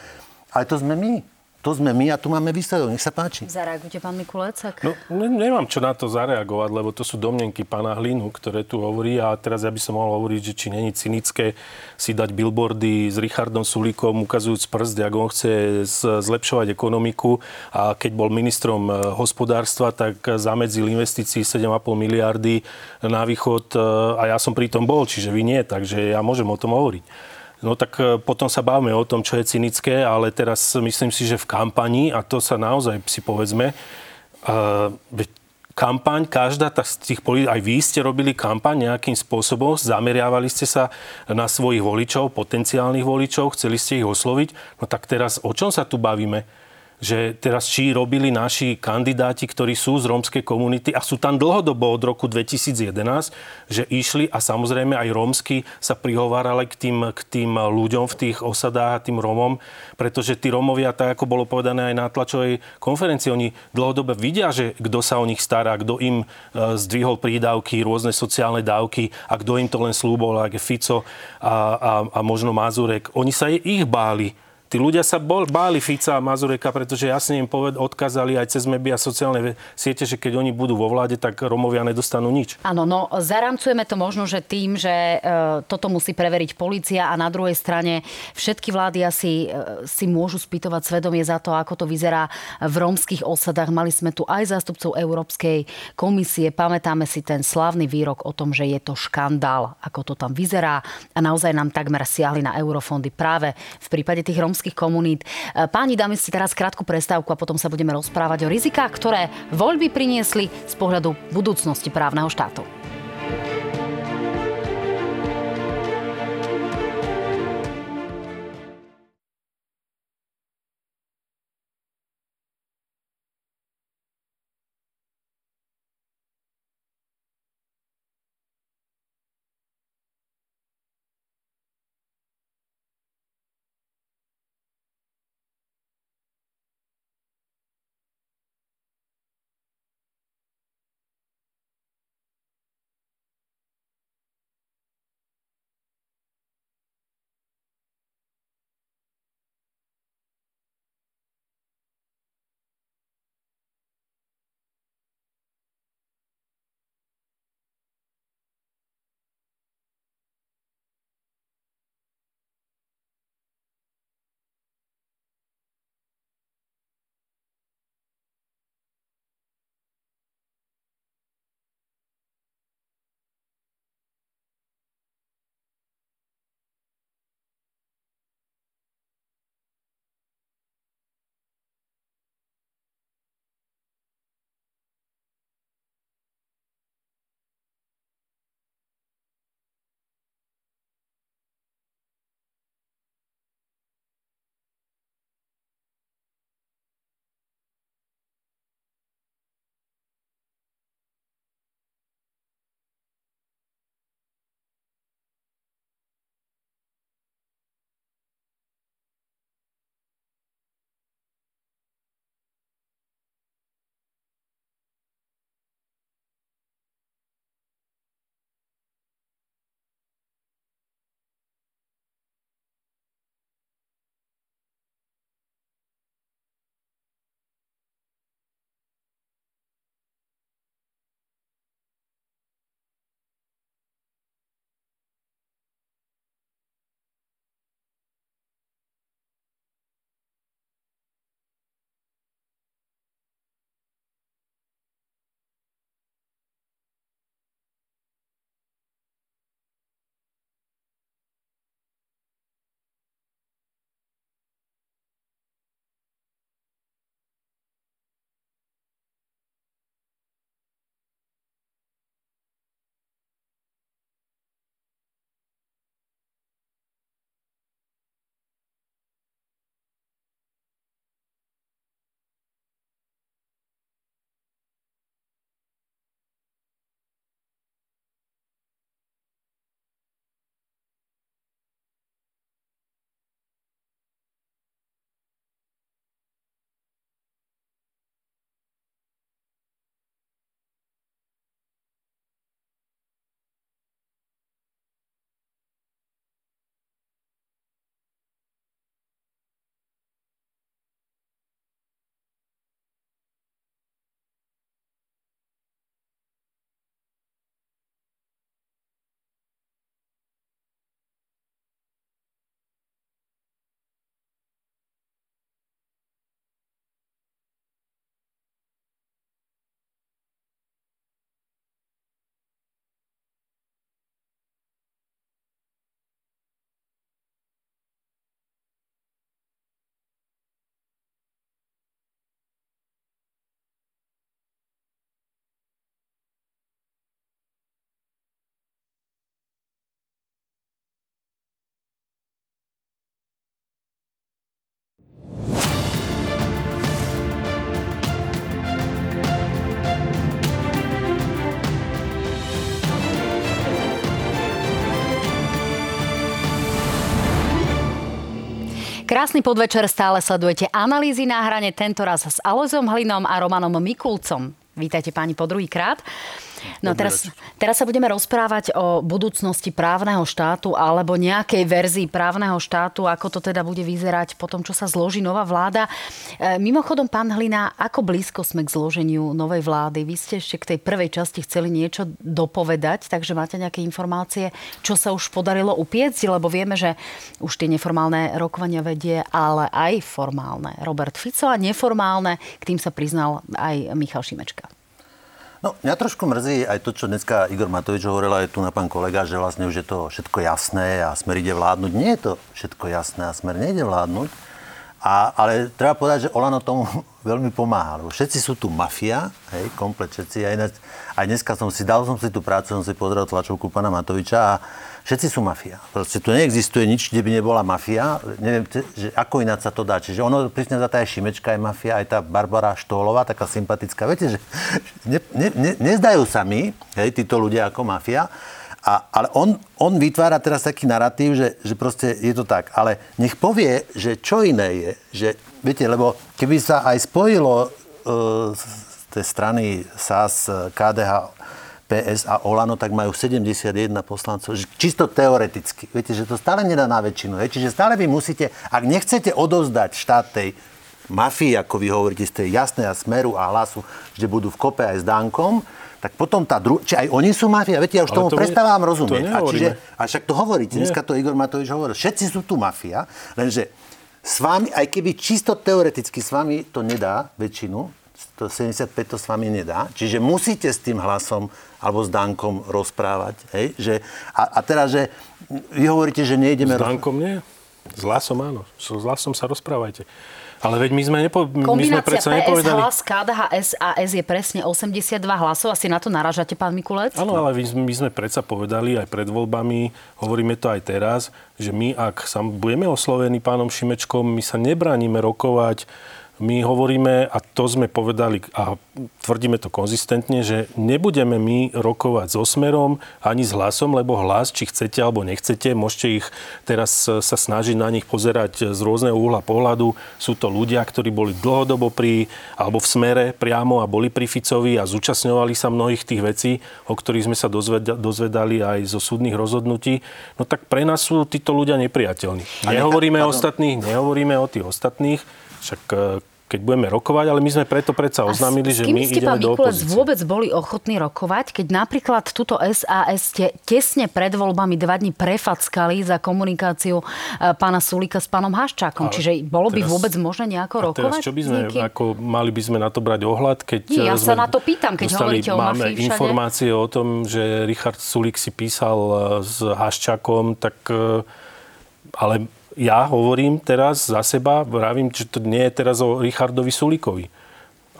ale to sme my. To sme my a tu máme výsledok. Nech sa páči. Zareagujte, pán Mikulecek. No, nemám čo na to zareagovať, lebo to sú domnenky pána Hlinu, ktoré tu hovorí a teraz ja by som mohol hovoriť, že či není cynické si dať billboardy s Richardom Sulíkom, ukazujúc prst, ako on chce zlepšovať ekonomiku a keď bol ministrom eh, hospodárstva, tak zamedzil investícií 7,5 miliardy na východ eh, a ja som pri tom bol, čiže vy nie, takže ja môžem o tom hovoriť. No tak e, potom sa bavíme o tom, čo je cynické, ale teraz myslím si, že v kampani, a to sa naozaj si povedzme, uh, kampaň, každá tá z tých politi- aj vy ste robili kampaň nejakým spôsobom, zameriavali ste sa na svojich voličov, potenciálnych voličov, chceli ste ich osloviť. No tak teraz o čom sa tu bavíme? Že teraz či robili naši kandidáti, ktorí sú z rómskej komunity a sú tam dlhodobo od roku 2011, že išli a samozrejme aj rómsky sa prihovárali k tým, k tým ľuďom v tých osadách a tým Rómom, pretože tí Rómovia, tak ako bolo povedané aj na tlačovej konferencii, oni dlhodobo vidia, že kto sa o nich stará, kto im e, zdvihol prídavky, rôzne sociálne dávky a kto im to len slúbol, ako Fico a, a, a možno Mazurek. Oni sa ich báli Tí ľudia sa bol, báli Fica a Mazureka, pretože jasne im poved, odkázali aj cez médiá sociálne siete, že keď oni budú vo vláde, tak Romovia nedostanú nič. Áno, no zaramcujeme to možno, že tým, že e, toto musí preveriť policia a na druhej strane všetky vlády asi e, si môžu spýtovať svedomie za to, ako to vyzerá v rómskych osadách. Mali sme tu aj zástupcov Európskej komisie. Pamätáme si ten slavný výrok o tom, že je to škandál, ako to tam vyzerá a naozaj nám takmer siahli na eurofondy práve v prípade tých rómskych rómskych komunít. E, páni, dáme si teraz krátku prestávku a potom sa budeme rozprávať o rizikách, ktoré voľby priniesli z pohľadu budúcnosti právneho štátu. Krásny podvečer, stále sledujete analýzy na hrane, tentoraz s Alozom Hlinom a Romanom Mikulcom. Vítajte páni po druhý krát. No teraz, teraz sa budeme rozprávať o budúcnosti právneho štátu alebo nejakej verzii právneho štátu, ako to teda bude vyzerať po tom, čo sa zloží nová vláda. E, mimochodom, pán Hlina, ako blízko sme k zloženiu novej vlády? Vy ste ešte k tej prvej časti chceli niečo dopovedať, takže máte nejaké informácie, čo sa už podarilo upiecť, lebo vieme, že už tie neformálne rokovania vedie, ale aj formálne. Robert Fico a neformálne, k tým sa priznal aj Michal Šimečka. No, mňa trošku mrzí aj to, čo dneska Igor Matovič hovoril aj tu na pán kolega, že vlastne už je to všetko jasné a smer ide vládnuť. Nie je to všetko jasné a smer nejde vládnuť. A, ale treba povedať, že Olano tomu veľmi pomáha, lebo všetci sú tu mafia, hej, komplet všetci. Aj, ináč, aj dneska som si, dal som si tú prácu, som si pozrel tlačovku pana Matoviča a všetci sú mafia. Proste tu neexistuje nič, kde by nebola mafia. Neviem, že ako ináč sa to dá. Čiže ono, prísne za tá aj Šimečka je mafia, aj tá Barbara Štólová, taká sympatická. Viete, že ne, ne, ne, nezdajú sa mi, hej, títo ľudia ako mafia. A, ale on, on vytvára teraz taký narratív, že, že proste je to tak. Ale nech povie, že čo iné je. Že, viete, lebo keby sa aj spojilo uh, z tej strany SAS, KDH, PS a Olano, tak majú 71 poslancov. Čisto teoreticky. Viete, že to stále nedá na väčšinu. Je? Čiže stále vy musíte, ak nechcete odozdať štát tej mafii, ako vy hovoríte, z tej jasnej a smeru a hlasu, že budú v kope aj s Dankom, tak potom tá dru... Či aj oni sú mafia? Viete, ja už Ale tomu to prestávam rozumieť. A, čiže, a však to hovoríte. Nie. Dneska to Igor Matovič hovoril. Všetci sú tu mafia, lenže s vami, aj keby čisto teoreticky s vami to nedá väčšinu, to 75 to s vami nedá. Čiže musíte s tým hlasom alebo s Dankom rozprávať. Hej? Že, a, a teraz, že vy hovoríte, že nejdeme... S Dankom nie. S hlasom áno. S hlasom sa rozprávajte. Ale veď my sme, nepo, my sme predsa PS, nepovedali... hlas, KDH, SAS je presne 82 hlasov. Asi na to naražate, pán Mikulec? Áno, ale my, my sme predsa povedali aj pred voľbami, hovoríme to aj teraz, že my, ak sa budeme oslovení pánom Šimečkom, my sa nebránime rokovať my hovoríme, a to sme povedali a tvrdíme to konzistentne, že nebudeme my rokovať so Smerom ani s hlasom, lebo hlas, či chcete alebo nechcete, môžete ich teraz sa snažiť na nich pozerať z rôzneho uhla pohľadu. Sú to ľudia, ktorí boli dlhodobo pri, alebo v Smere priamo a boli pri Ficovi a zúčastňovali sa mnohých tých vecí, o ktorých sme sa dozvedali aj zo súdnych rozhodnutí. No tak pre nás sú títo ľudia nepriateľní. Nehovoríme o ostatných, nehovoríme o tých ostatných, však e, keď budeme rokovať, ale my sme preto predsa oznámili, že my ste, ideme do opozície. vôbec boli ochotní rokovať, keď napríklad túto SAS ste tesne pred voľbami dva dní prefackali za komunikáciu e, pána Sulika s pánom Haščákom. Ale Čiže bolo teraz, by vôbec možné nejako rokovať? Teraz čo by sme, ako, mali by sme na to brať ohľad, keď Nie, ja sa na to pýtam, keď dostali, hovoríte o máme mafii informácie o tom, že Richard Sulik si písal e, s Haščákom, tak ale ja hovorím teraz za seba, vravím, že to nie je teraz o Richardovi Sulikovi.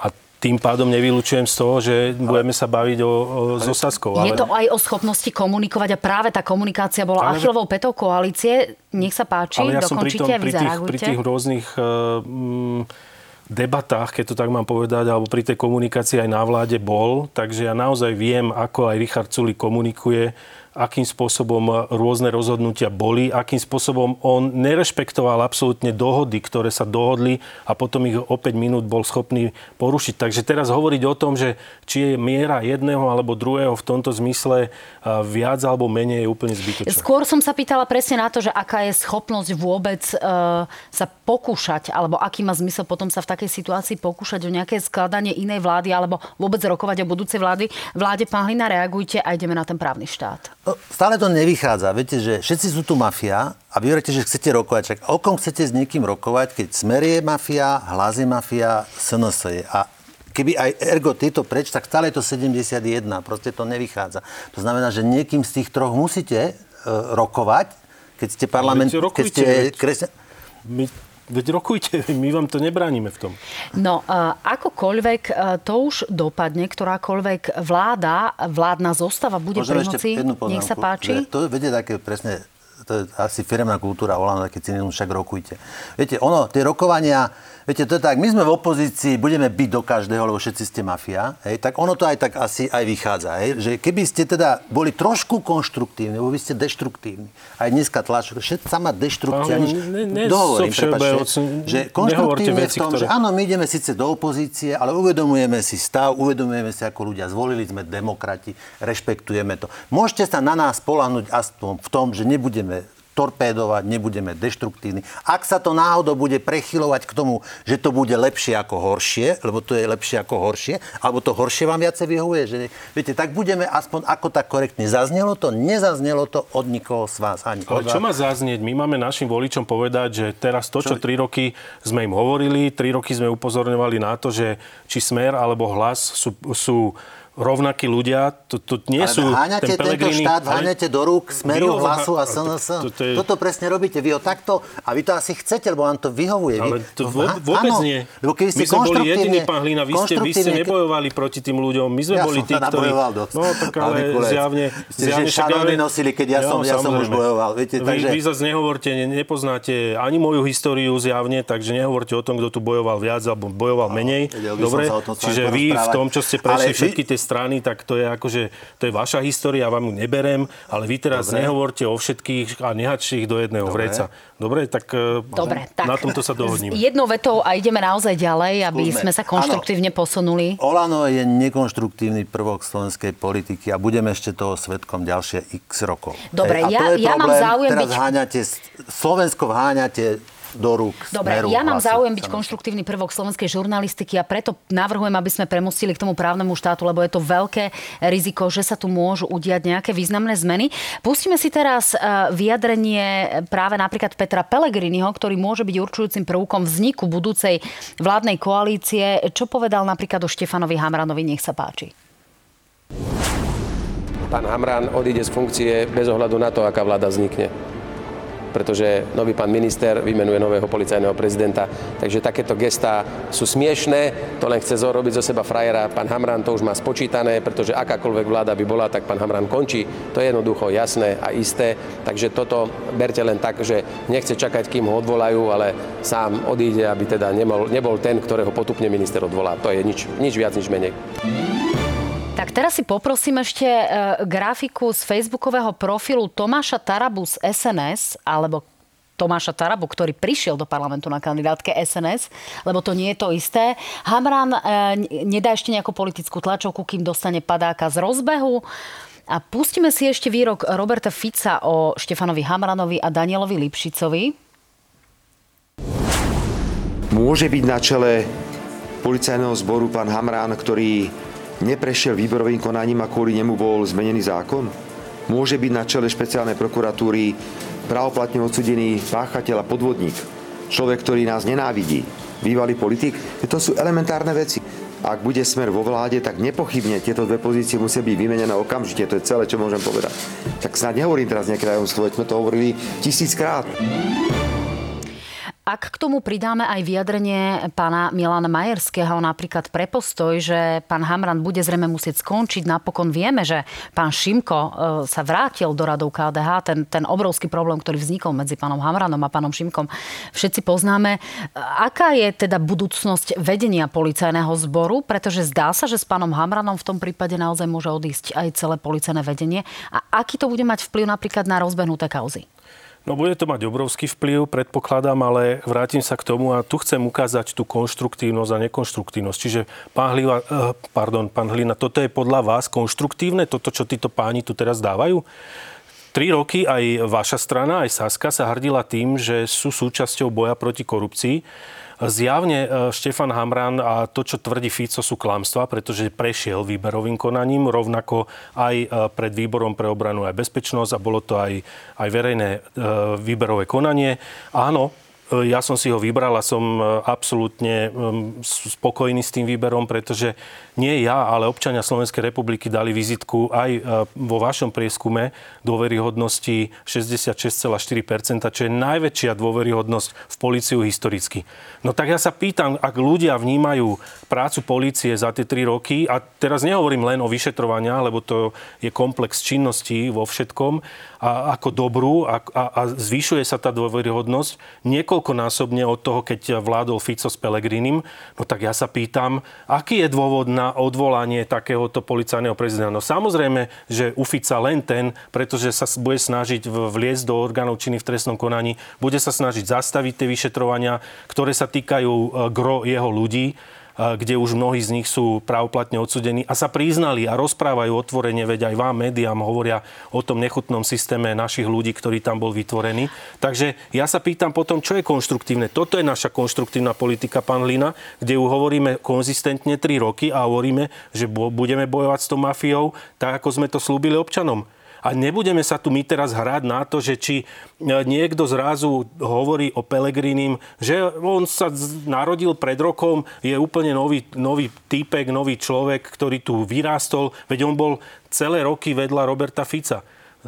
A tým pádom nevylučujem z toho, že budeme sa baviť o, o so Saskou. Ale... Je to aj o schopnosti komunikovať a práve tá komunikácia bola ale... achilovou petou koalície. Nech sa páči, ale ja som pri, tom, pri, tých, pri tých rôznych uh, debatách, keď to tak mám povedať, alebo pri tej komunikácii aj na vláde bol, takže ja naozaj viem, ako aj Richard Sulik komunikuje akým spôsobom rôzne rozhodnutia boli, akým spôsobom on nerešpektoval absolútne dohody, ktoré sa dohodli a potom ich o 5 minút bol schopný porušiť. Takže teraz hovoriť o tom, že či je miera jedného alebo druhého v tomto zmysle viac alebo menej je úplne zbytočné. Skôr som sa pýtala presne na to, že aká je schopnosť vôbec uh, sa pokúšať, alebo aký má zmysel potom sa v takej situácii pokúšať o nejaké skladanie inej vlády alebo vôbec rokovať o budúcej vlády. Vláde, pán Hlina, reagujte a ideme na ten právny štát. Stále to nevychádza. Viete, že všetci sú tu mafia a vy hovoríte, že chcete rokovať. Čak o kom chcete s niekým rokovať, keď Smer je mafia, Hlas je mafia, SNS je. A keby aj ergo tieto preč, tak stále je to 71. Proste to nevychádza. To znamená, že niekým z tých troch musíte uh, rokovať, keď ste parlament... Keď ste kresťan... My Veď rokujte, my vám to nebránime v tom. No, akokoľvek e, to už dopadne, ktorákoľvek vláda, vládna zostava bude Môžem pri moci, nech sa páči. To vedie také presne to je asi firemná kultúra, voláme taký cynizmus, však rokujte. Viete, ono, tie rokovania, viete, to je tak, my sme v opozícii, budeme byť do každého, lebo všetci ste mafia, hej, tak ono to aj tak asi aj vychádza, hej, že keby ste teda boli trošku konštruktívni, lebo vy ste deštruktívni. Aj dneska tlač, všetko sama deštrukcia, nič, ne, ne, dohovorím, že konštruktívne v tom, ktoré... že áno, my ideme síce do opozície, ale uvedomujeme si stav, uvedomujeme si, ako ľudia zvolili, sme demokrati, rešpektujeme to. Môžete sa na nás polahnuť aspoň v tom, že nebudeme torpédovať, nebudeme deštruktívni. Ak sa to náhodou bude prechylovať k tomu, že to bude lepšie ako horšie, lebo to je lepšie ako horšie, alebo to horšie vám viacej vyhovuje, že viete, tak budeme aspoň ako tak korektne. Zaznelo to? Nezaznelo to od nikoho z vás ani Ale čo má zaznieť? My máme našim voličom povedať, že teraz to, čo, čo 3 roky sme im hovorili, tri roky sme upozorňovali na to, že či smer alebo hlas sú, sú rovnakí ľudia, to, to nie Ale sú... háňate ten tento štát, háňate do rúk smeru, Vy hlasu a SNS. to- to je- Toto presne robíte. Vy ho takto, a vy to asi chcete, lebo vám to vyhovuje. Vy- Ale to vo- Á- vôbec áno, nie. Lebo keby ste my sme boli jediní, pán Hlina, vy ste, vy ste nebojovali proti tým ľuďom. My sme Ja boli tí, ktorí... No tak ale zjavne... Ste, zjavne že ale- nosili, keď ja som- ja som už bojoval, viete, vy, takže- vy zase nehovorte, ne, nepoznáte ani moju históriu zjavne, takže nehovorte o tom, kto tu bojoval viac alebo bojoval menej. Dobre? Čiže vy v tom, čo ste prešli vy- všetky tie strany, tak to je akože, to je vaša história, ja vám ju neberem, ale vy teraz Dobre. nehovorte o všetkých a nehačte ich do jedného Dobre. vreca. Dobre, tak e, Dobre, tak. na tomto sa dohodníme. Jednou vetou a ideme naozaj ďalej, aby Skúsme. sme sa konštruktívne posunuli. Olano je nekonštruktívny prvok slovenskej politiky a budeme ešte toho svetkom ďalšie x rokov. Dobre, Hej, a ja- to je ja mám záujem teraz byť- háňate, Slovensko vháňate do rúk Dobre, smeru, ja mám hlasu, záujem byť konštruktívny prvok slovenskej žurnalistiky a preto navrhujem, aby sme premostili k tomu právnemu štátu, lebo je to veľké riziko, že sa tu môžu udiať nejaké významné zmeny. Pustíme si teraz eh, vyjadrenie práve napríklad Petra Pellegriniho, ktorý môže byť určujúcim prvkom vzniku budúcej vládnej koalície. Čo povedal napríklad o Štefanovi Hamranovi, nech sa páči. Pán Hamran odíde z funkcie bez ohľadu na to, aká vláda vznikne pretože nový pán minister vymenuje nového policajného prezidenta. Takže takéto gestá sú smiešné, to len chce robiť zo seba frajera. Pán Hamran to už má spočítané, pretože akákoľvek vláda by bola, tak pán Hamran končí. To je jednoducho jasné a isté. Takže toto berte len tak, že nechce čakať, kým ho odvolajú, ale sám odíde, aby teda nebol, nebol ten, ktorého potupne minister odvolá. To je nič, nič viac, nič menej. Tak teraz si poprosím ešte e, grafiku z facebookového profilu Tomáša Tarabu z SNS, alebo Tomáša Tarabu, ktorý prišiel do parlamentu na kandidátke SNS, lebo to nie je to isté. Hamran e, nedá ešte nejakú politickú tlačovku, kým dostane padáka z rozbehu. A pustíme si ešte výrok Roberta Fica o Štefanovi Hamranovi a Danielovi Lipšicovi. Môže byť na čele policajného zboru pán Hamrán, ktorý neprešiel výberovým konaním a kvôli nemu bol zmenený zákon? Môže byť na čele špeciálnej prokuratúry pravoplatne odsudený páchateľ a podvodník, človek, ktorý nás nenávidí, bývalý politik? To sú elementárne veci. Ak bude smer vo vláde, tak nepochybne tieto dve pozície musia byť vymenené okamžite. To je celé, čo môžem povedať. Tak snad nehovorím teraz nejaké tajomstvo, sme to hovorili tisíckrát. Ak k tomu pridáme aj vyjadrenie pána Milana Majerského, napríklad pre postoj, že pán Hamran bude zrejme musieť skončiť, napokon vieme, že pán Šimko e, sa vrátil do radov KDH, ten, ten obrovský problém, ktorý vznikol medzi pánom Hamranom a pánom Šimkom, všetci poznáme. Aká je teda budúcnosť vedenia policajného zboru? Pretože zdá sa, že s pánom Hamranom v tom prípade naozaj môže odísť aj celé policajné vedenie. A aký to bude mať vplyv napríklad na rozbehnuté kauzy? No bude to mať obrovský vplyv, predpokladám, ale vrátim sa k tomu a tu chcem ukázať tú konštruktívnosť a nekonštruktívnosť. Čiže pán, Hliva, eh, pardon, pán Hlina, toto je podľa vás konštruktívne, toto, čo títo páni tu teraz dávajú? Tri roky aj vaša strana, aj Saska sa hrdila tým, že sú súčasťou boja proti korupcii. Zjavne e, Štefan Hamran a to, čo tvrdí Fico, sú klamstvá, pretože prešiel výberovým konaním, rovnako aj e, pred výborom pre obranu aj bezpečnosť a bolo to aj, aj verejné e, výberové konanie. Áno, ja som si ho vybral a som absolútne spokojný s tým výberom, pretože nie ja, ale občania Slovenskej republiky dali vizitku aj vo vašom prieskume dôveryhodnosti 66,4%, čo je najväčšia dôveryhodnosť v políciu historicky. No tak ja sa pýtam, ak ľudia vnímajú prácu polície za tie tri roky, a teraz nehovorím len o vyšetrovania, lebo to je komplex činností vo všetkom, a ako dobrú a, a, a zvyšuje sa tá dôveryhodnosť niekoľkonásobne od toho, keď vládol Fico s Pelegrinim, no tak ja sa pýtam, aký je dôvod na odvolanie takéhoto policajného prezidenta? No samozrejme, že u Fica len ten, pretože sa bude snažiť vliesť do orgánov činy v trestnom konaní, bude sa snažiť zastaviť tie vyšetrovania, ktoré sa týkajú gro jeho ľudí kde už mnohí z nich sú právoplatne odsudení a sa priznali a rozprávajú otvorene, veď aj vám, médiám hovoria o tom nechutnom systéme našich ľudí, ktorý tam bol vytvorený. Takže ja sa pýtam potom, čo je konštruktívne. Toto je naša konštruktívna politika, pán Lina, kde ju hovoríme konzistentne 3 roky a hovoríme, že budeme bojovať s tou mafiou tak, ako sme to slúbili občanom. A nebudeme sa tu my teraz hrať na to, že či e, niekto zrazu hovorí o Pelegrinim, že on sa narodil pred rokom, je úplne nový, nový týpek, nový človek, ktorý tu vyrástol, veď on bol celé roky vedľa Roberta Fica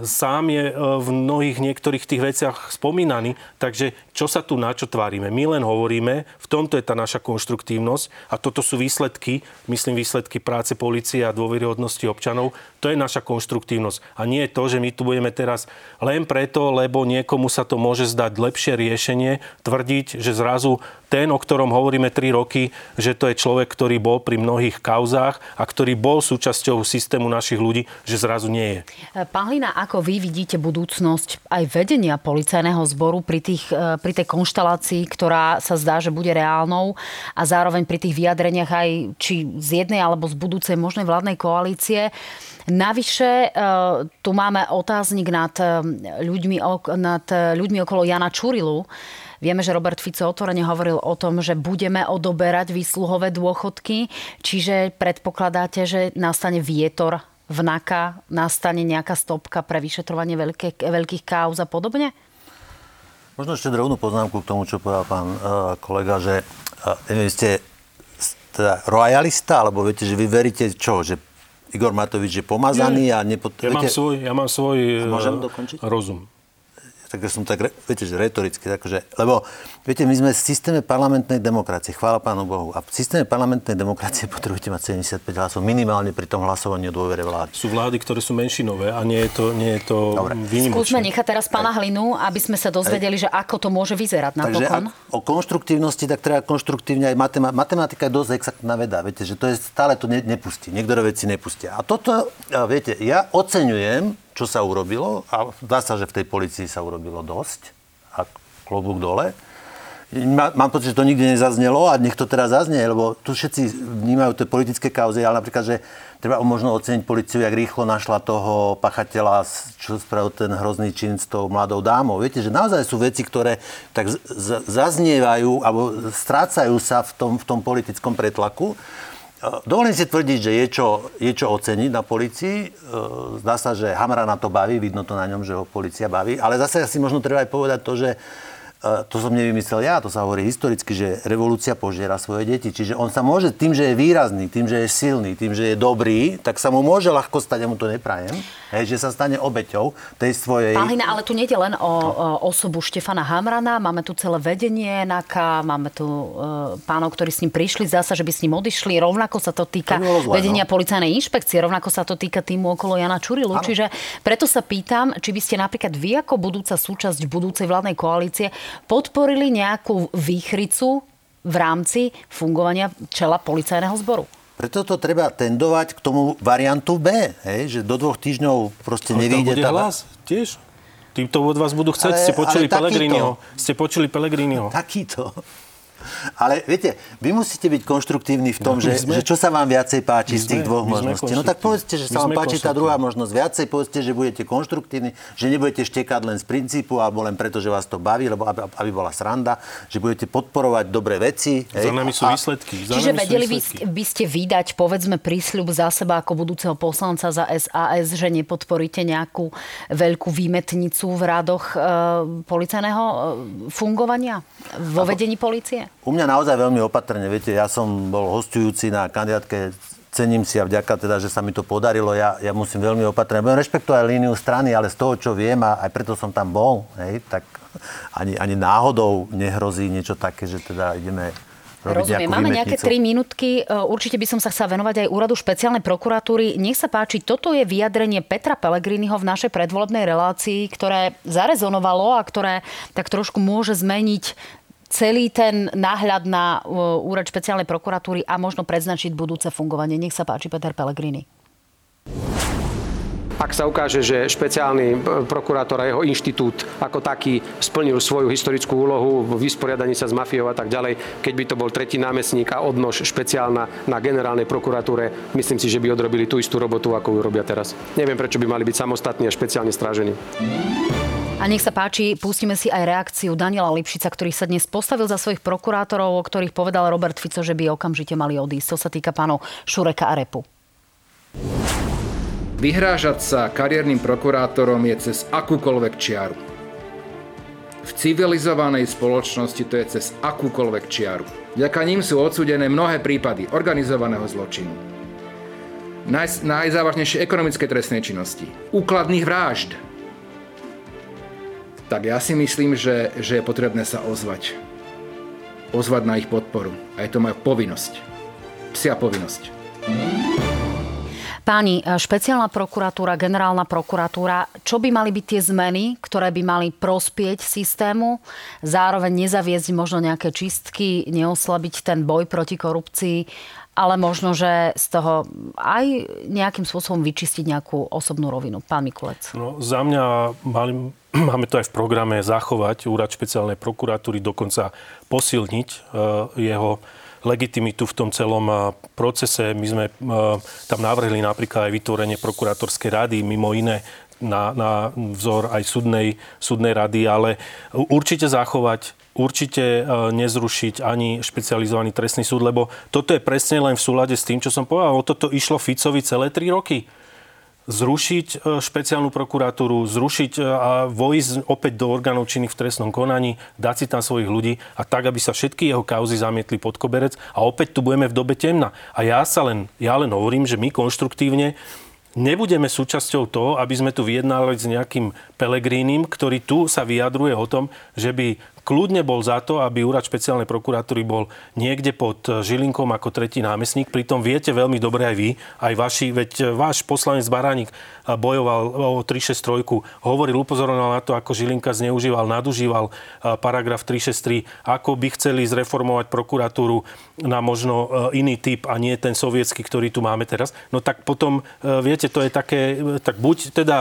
sám je e, v mnohých niektorých tých veciach spomínaný. Takže čo sa tu na čo tvárime? My len hovoríme, v tomto je tá naša konštruktívnosť a toto sú výsledky, myslím výsledky práce policie a dôveryhodnosti občanov. To je naša konštruktívnosť. A nie je to, že my tu budeme teraz len preto, lebo niekomu sa to môže zdať lepšie riešenie, tvrdiť, že zrazu ten, o ktorom hovoríme 3 roky, že to je človek, ktorý bol pri mnohých kauzách a ktorý bol súčasťou systému našich ľudí, že zrazu nie je. Pán Hlina, ako vy vidíte budúcnosť aj vedenia policajného zboru pri, tých, e, pri tej konštalácii, ktorá sa zdá, že bude reálnou? A zároveň pri tých vyjadreniach aj či z jednej alebo z budúcej možnej vládnej koalície. Navyše e, tu máme otáznik nad e, ľuďmi, nad ľuďmi okolo Jana Čurilu, Vieme, že Robert Fico otvorene hovoril o tom, že budeme odoberať výsluhové dôchodky, čiže predpokladáte, že nastane vietor v NAKA, nastane nejaká stopka pre vyšetrovanie veľké, veľkých káuz a podobne? Možno ešte drobnú poznámku k tomu, čo povedal pán uh, kolega, že uh, neviem, ste teda royalista, alebo viete, že vy veríte čo, že Igor Matovič je pomazaný Nie. a nepot... Ja, mám svoj, ja mám svoj uh, rozum tak som tak, viete, že retoricky, takže, lebo, viete, my sme v systéme parlamentnej demokracie, chvála Pánu Bohu. A v systéme parlamentnej demokracie potrebujete mať 75 hlasov minimálne pri tom hlasovaní o dôvere vlády. Sú vlády, ktoré sú menšinové a nie je to, nie je to Skúsme nechať teraz pána Hlinu, aby sme sa dozvedeli, že ako to môže vyzerať Takže ak, o konštruktívnosti, tak treba konštruktívne aj matematika, matematika je dosť exaktná veda. Viete, že to je stále to ne, nepustí. Niektoré veci nepustia. A toto, viete, ja oceňujem čo sa urobilo a dá sa, že v tej policii sa urobilo dosť a klobúk dole. Mám pocit, že to nikdy nezaznelo a nech to teraz zaznie, lebo tu všetci vnímajú tie politické kauzy, ale napríklad, že treba možno oceniť policiu, jak rýchlo našla toho pachateľa, čo spravil ten hrozný čin s tou mladou dámou. Viete, že naozaj sú veci, ktoré tak zaznievajú alebo strácajú sa v tom, v tom politickom pretlaku. Dovolím si tvrdiť, že je čo, je čo oceniť na policii. E, zdá sa, že Hamra na to baví, vidno to na ňom, že ho policia baví. Ale zase si možno treba aj povedať to, že to som nevymyslel ja, to sa hovorí historicky, že revolúcia požiera svoje deti. Čiže on sa môže tým, že je výrazný, tým, že je silný, tým, že je dobrý, tak sa mu môže ľahko stať, ja mu to neprajem, hej, že sa stane obeťou tej svojej... Pán ale tu nie je len o, o osobu Štefana Hamrana, máme tu celé vedenie NAKA, máme tu e, pánov, ktorí s ním prišli, zdá sa, že by s ním odišli, rovnako sa to týka to zle, vedenia no? policajnej inšpekcie, rovnako sa to týka týmu okolo Jana Čurilu. Ano. Čiže preto sa pýtam, či by ste napríklad vy ako budúca súčasť budúcej vládnej koalície podporili nejakú výchricu v rámci fungovania čela policajného zboru. Preto to treba tendovať k tomu variantu B, hej? že do dvoch týždňov proste ale nevíde tá... hlas tiež? Týmto od vás budú chcieť, ale, ste počuli Pelegriniho. Ste počuli Pelegriniho. Takýto. Ale viete, vy musíte byť konštruktívni v tom, no, že, sme, že čo sa vám viacej páči z tých dvoch možností. No tak povedzte, že sa vám páči tá druhá možnosť viacej, povedzte, že budete konštruktívni, že nebudete štekať len z princípu alebo len preto, že vás to baví, lebo aby, aby bola sranda, že budete podporovať dobré veci. Hej. Za nami sú výsledky. Za čiže vedeli by, by ste vydať, povedzme, prísľub za seba ako budúceho poslanca za SAS, že nepodporíte nejakú veľkú výmetnicu v rádoch e, policajného e, fungovania vo vedení policie? U mňa naozaj veľmi opatrne. Viete, ja som bol hostujúci na kandidátke cením si a vďaka teda, že sa mi to podarilo, ja, ja musím veľmi opatrne. Budem rešpektovať líniu strany, ale z toho, čo viem, a aj preto som tam bol, hej, tak ani, ani náhodou nehrozí niečo také, že teda ideme Rozumiem, máme nejaké 3 minútky. E, určite by som sa chcela venovať aj úradu špeciálnej prokuratúry. Nech sa páči, toto je vyjadrenie Petra Pellegriniho v našej predvolebnej relácii, ktoré zarezonovalo a ktoré tak trošku môže zmeniť celý ten náhľad na uh, úrad špeciálnej prokuratúry a možno predznačiť budúce fungovanie. Nech sa páči, Peter Pellegrini. Ak sa ukáže, že špeciálny uh, prokurátor a jeho inštitút ako taký splnil svoju historickú úlohu v vysporiadaní sa s mafiou a tak ďalej, keď by to bol tretí námestník a odnož špeciálna na generálnej prokuratúre, myslím si, že by odrobili tú istú robotu, ako ju robia teraz. Neviem, prečo by mali byť samostatní a špeciálne strážení. A nech sa páči, pustíme si aj reakciu Daniela Lipšica, ktorý sa dnes postavil za svojich prokurátorov, o ktorých povedal Robert Fico, že by okamžite mali odísť. To sa týka pánov Šureka a Repu. Vyhrážať sa kariérnym prokurátorom je cez akúkoľvek čiaru. V civilizovanej spoločnosti to je cez akúkoľvek čiaru. Vďaka ním sú odsúdené mnohé prípady organizovaného zločinu. Naj, najzávažnejšie ekonomické trestnej činnosti, úkladných vražd. Tak ja si myslím, že, že je potrebné sa ozvať. Ozvať na ich podporu. A je to moja povinnosť. Psia povinnosť. Páni, e, špeciálna prokuratúra, generálna prokuratúra, čo by mali byť tie zmeny, ktoré by mali prospieť systému, zároveň nezaviesť možno nejaké čistky, neoslabiť ten boj proti korupcii, ale možno, že z toho aj nejakým spôsobom vyčistiť nejakú osobnú rovinu. Pán Mikulec. No, za mňa mali, máme to aj v programe zachovať úrad špeciálnej prokuratúry, dokonca posilniť uh, jeho legitimitu v tom celom procese. My sme tam navrhli napríklad aj vytvorenie prokurátorskej rady, mimo iné na, na vzor aj súdnej, súdnej rady, ale určite zachovať určite nezrušiť ani špecializovaný trestný súd, lebo toto je presne len v súlade s tým, čo som povedal. O toto išlo Ficovi celé tri roky zrušiť e, špeciálnu prokuratúru, zrušiť e, a vojsť opäť do orgánov činných v trestnom konaní, dať si tam svojich ľudí a tak, aby sa všetky jeho kauzy zamietli pod koberec a opäť tu budeme v dobe temna. A ja sa len, ja len hovorím, že my konštruktívne nebudeme súčasťou toho, aby sme tu vyjednali s nejakým Pelegrínim, ktorý tu sa vyjadruje o tom, že by kľudne bol za to, aby úrad špeciálnej prokuratúry bol niekde pod Žilinkom ako tretí námestník. Pritom viete veľmi dobre aj vy, aj vaši, veď váš poslanec Baránik bojoval o 363, hovoril, upozoroval na to, ako Žilinka zneužíval, nadužíval paragraf 363, ako by chceli zreformovať prokuratúru na možno iný typ a nie ten sovietský, ktorý tu máme teraz. No tak potom, viete, to je také, tak buď teda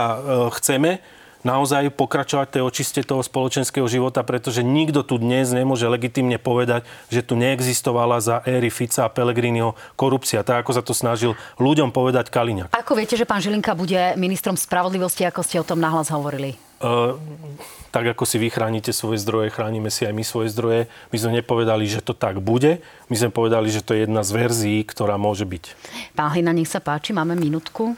chceme, naozaj pokračovať tej očiste toho spoločenského života, pretože nikto tu dnes nemôže legitimne povedať, že tu neexistovala za éry Fica a Pellegriniho korupcia, tak ako sa to snažil ľuďom povedať Kaliňák. Ako viete, že pán Žilinka bude ministrom spravodlivosti, ako ste o tom nahlas hovorili? Uh, tak ako si vy chránite svoje zdroje, chránime si aj my svoje zdroje. My sme nepovedali, že to tak bude. My sme povedali, že to je jedna z verzií, ktorá môže byť. Pán Hlina, nech sa páči, máme minútku.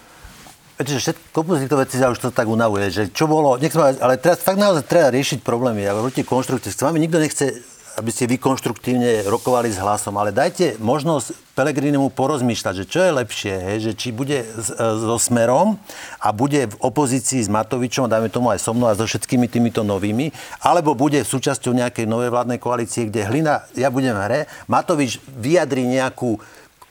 Viete, všetko z týchto vecí sa už to tak unavuje, že čo bolo, nech ale teraz fakt naozaj treba riešiť problémy. Ja hovoríte konštruktívne. S vami nikto nechce, aby ste vy konštruktívne rokovali s hlasom, ale dajte možnosť Pelegrinemu porozmýšľať, že čo je lepšie, hej, že či bude so Smerom a bude v opozícii s Matovičom, dajme tomu aj so mnou a so všetkými týmito novými, alebo bude súčasťou nejakej novej vládnej koalície, kde Hlina, ja budem v hre, Matovič vyjadri nejakú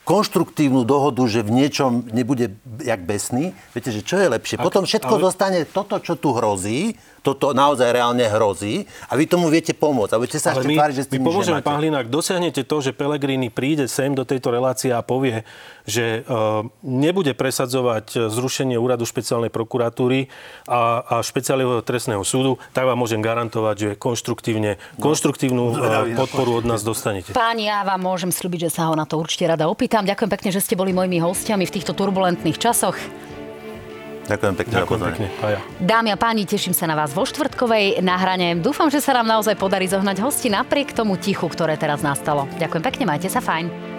konštruktívnu dohodu, že v niečom nebude jak besný. Viete, že čo je lepšie? Ak, Potom všetko ale... zostane toto, čo tu hrozí, toto naozaj reálne hrozí a vy tomu viete pomôcť. A budete sa ešte tváriť, že s tým My pomôžeme, pán Hlinák, dosiahnete to, že Pelegrini príde sem do tejto relácie a povie, že uh, nebude presadzovať zrušenie úradu špeciálnej prokuratúry a, a špeciálneho trestného súdu, tak vám môžem garantovať, že konštruktívne, no. konštruktívnu uh, podporu od nás dostanete. Páni, ja vám môžem slúbiť, že sa ho na to určite rada opýtam. Ďakujem pekne, že ste boli mojimi hostiami v týchto turbulentných časoch. Ďakujem pekne Ďakujem pekne. A ja. Dámy a páni, teším sa na vás vo štvrtkovej nahrane. Dúfam, že sa nám naozaj podarí zohnať hosti napriek tomu tichu, ktoré teraz nastalo. Ďakujem pekne, majte sa fajn.